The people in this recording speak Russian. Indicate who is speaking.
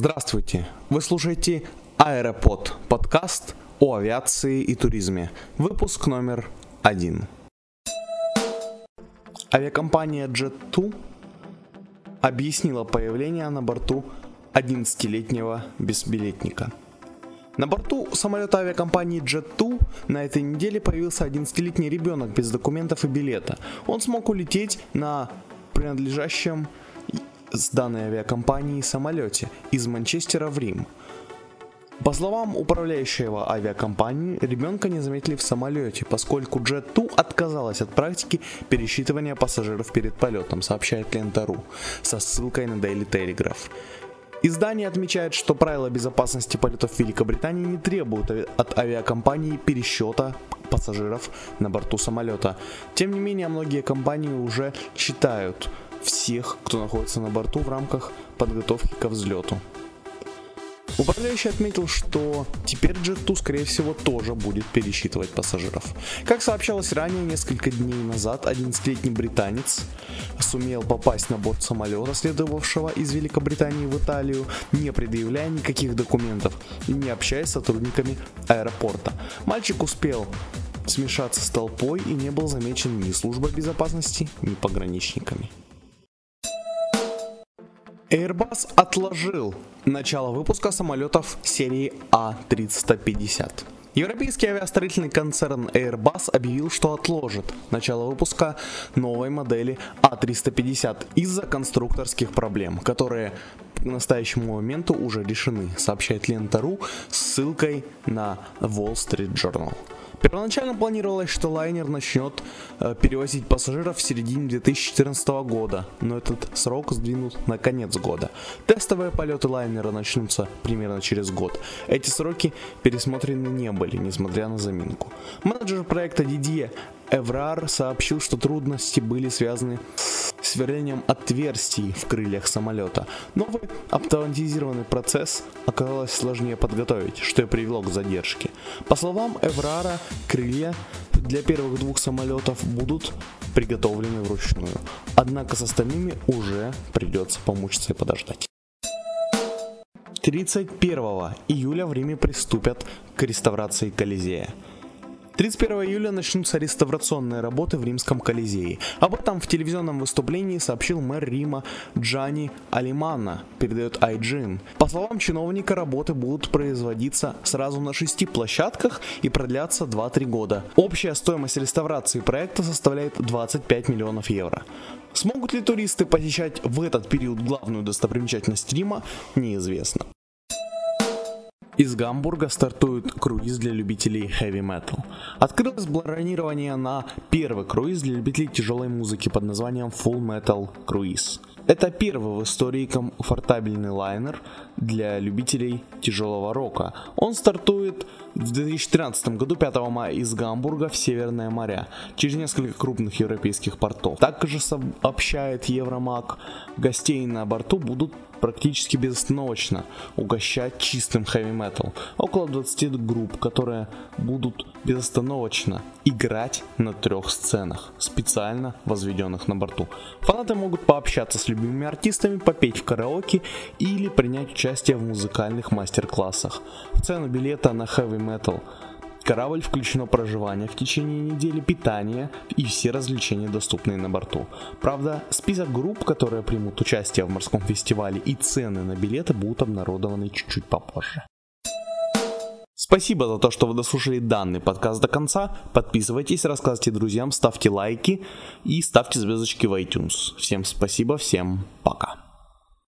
Speaker 1: Здравствуйте! Вы слушаете Аэропод, подкаст о авиации и туризме. Выпуск номер один. Авиакомпания Jet2 объяснила появление на борту 11-летнего безбилетника. На борту самолета авиакомпании Jet2 на этой неделе появился 11-летний ребенок без документов и билета. Он смог улететь на принадлежащем с данной авиакомпанией самолете из Манчестера в Рим. По словам управляющего авиакомпании, ребенка не заметили в самолете, поскольку Jet2 отказалась от практики пересчитывания пассажиров перед полетом, сообщает Лента.ру со ссылкой на Daily Telegraph. Издание отмечает, что правила безопасности полетов в Великобритании не требуют от авиакомпании пересчета пассажиров на борту самолета. Тем не менее, многие компании уже считают всех, кто находится на борту в рамках подготовки к взлету. Управляющий отметил, что теперь Jet2, скорее всего, тоже будет пересчитывать пассажиров. Как сообщалось ранее, несколько дней назад 11-летний британец сумел попасть на борт самолета, следовавшего из Великобритании в Италию, не предъявляя никаких документов и не общаясь с сотрудниками аэропорта. Мальчик успел смешаться с толпой и не был замечен ни службой безопасности, ни пограничниками. Airbus отложил начало выпуска самолетов серии A350. Европейский авиастроительный концерн Airbus объявил, что отложит начало выпуска новой модели A350 из-за конструкторских проблем, которые к настоящему моменту уже решены, сообщает Лента.ру с ссылкой на Wall Street Journal. Первоначально планировалось, что лайнер начнет э, перевозить пассажиров в середине 2014 года, но этот срок сдвинут на конец года. Тестовые полеты лайнера начнутся примерно через год. Эти сроки пересмотрены не были, несмотря на заминку. Менеджер проекта Дидье Эврар сообщил, что трудности были связаны с сверлением отверстий в крыльях самолета. Новый автоматизированный процесс оказалось сложнее подготовить, что и привело к задержке. По словам Эврара, крылья для первых двух самолетов будут приготовлены вручную. Однако с остальными уже придется помучиться и подождать. 31 июля в Риме приступят к реставрации Колизея. 31 июля начнутся реставрационные работы в Римском Колизее. Об этом в телевизионном выступлении сообщил мэр Рима Джани Алимана, передает iGin. По словам чиновника, работы будут производиться сразу на шести площадках и продлятся 2-3 года. Общая стоимость реставрации проекта составляет 25 миллионов евро. Смогут ли туристы посещать в этот период главную достопримечательность Рима, неизвестно. Из Гамбурга стартует круиз для любителей heavy metal. Открылось бронирование на первый круиз для любителей тяжелой музыки под названием Full Metal Cruise. Это первый в истории комфортабельный лайнер для любителей тяжелого рока. Он стартует в 2013 году 5 мая из Гамбурга в Северное моря через несколько крупных европейских портов. Также сообщает Евромаг, гостей на борту будут практически безостановочно угощать чистым хэви метал. Около 20 групп, которые будут безостановочно играть на трех сценах, специально возведенных на борту. Фанаты могут пообщаться с любимыми артистами, попеть в караоке или принять участие в музыкальных мастер-классах. В цену билета на heavy metal корабль включено проживание в течение недели, питание и все развлечения, доступные на борту. Правда, список групп, которые примут участие в морском фестивале и цены на билеты будут обнародованы чуть-чуть попозже. Спасибо за то, что вы дослушали данный подкаст до конца. Подписывайтесь, рассказывайте друзьям, ставьте лайки и ставьте звездочки в iTunes. Всем спасибо, всем пока.